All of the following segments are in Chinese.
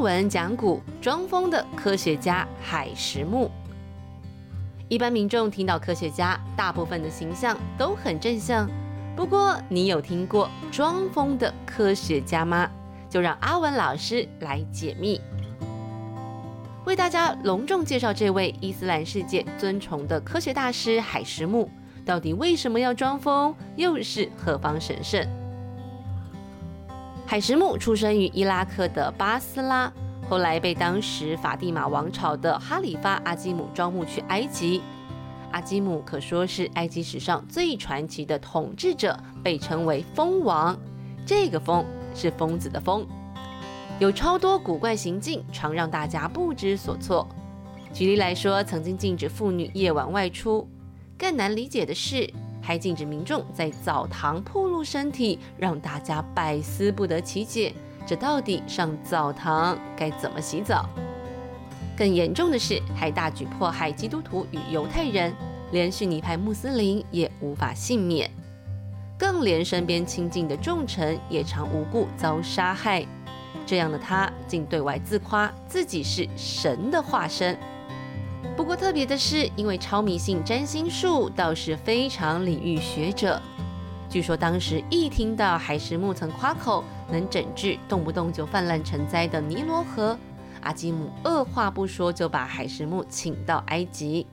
文讲古装疯的科学家海石木。一般民众听到科学家，大部分的形象都很正向。不过，你有听过装疯的科学家吗？就让阿文老师来解密，为大家隆重介绍这位伊斯兰世界尊崇的科学大师海石木，到底为什么要装疯，又是何方神圣？海什木出生于伊拉克的巴斯拉，后来被当时法蒂玛王朝的哈里发阿基姆招募去埃及。阿基姆可说是埃及史上最传奇的统治者，被称为疯王。这个疯是疯子的疯，有超多古怪行径，常让大家不知所措。举例来说，曾经禁止妇女夜晚外出；更难理解的是。还禁止民众在澡堂暴露身体，让大家百思不得其解。这到底上澡堂该怎么洗澡？更严重的是，还大举迫害基督徒与犹太人，连逊尼派穆斯林也无法幸免。更连身边亲近的重臣也常无故遭杀害。这样的他，竟对外自夸自己是神的化身。不过特别的是，因为超迷信占星术，倒是非常礼遇学者。据说当时一听到海石木曾夸口能整治动不动就泛滥成灾的尼罗河，阿基姆二话不说就把海石木请到埃及。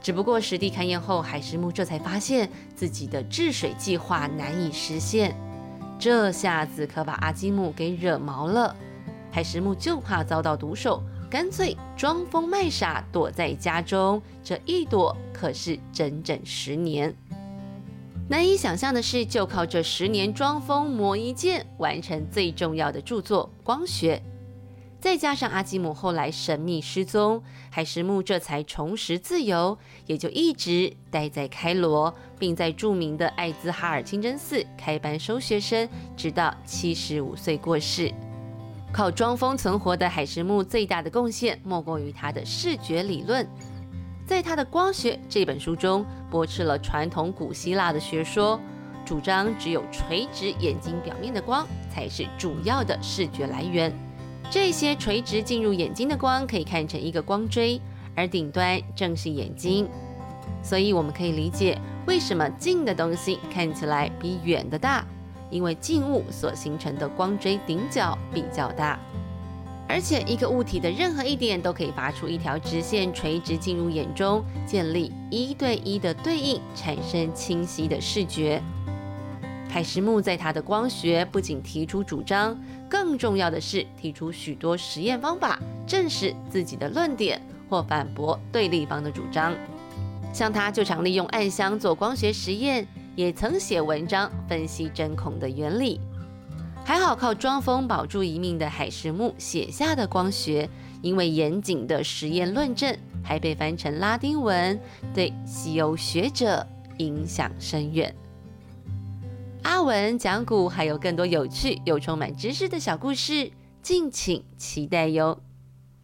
只不过实地勘验后，海石木这才发现自己的治水计划难以实现。这下子可把阿基姆给惹毛了。海石木就怕遭到毒手。干脆装疯卖傻，躲在家中。这一躲可是整整十年。难以想象的是，就靠这十年装疯磨一剑，完成最重要的著作《光学》。再加上阿基姆后来神秘失踪，海石木这才重拾自由，也就一直待在开罗，并在著名的艾兹哈尔清真寺开班收学生，直到七十五岁过世。靠装疯存活的海石木最大的贡献，莫过于他的视觉理论。在他的《光学》这本书中，驳斥了传统古希腊的学说，主张只有垂直眼睛表面的光才是主要的视觉来源。这些垂直进入眼睛的光可以看成一个光锥，而顶端正是眼睛。所以我们可以理解，为什么近的东西看起来比远的大。因为静物所形成的光锥顶角比较大，而且一个物体的任何一点都可以发出一条直线垂直进入眼中，建立一对一的对应，产生清晰的视觉。海石木在他的光学不仅提出主张，更重要的是提出许多实验方法，证实自己的论点或反驳对立方的主张。像他就常利用暗箱做光学实验。也曾写文章分析针孔的原理，还好靠装疯保住一命的海石木写下的光学，因为严谨的实验论证，还被翻成拉丁文，对西欧学者影响深远。阿文讲古还有更多有趣又充满知识的小故事，敬请期待哟。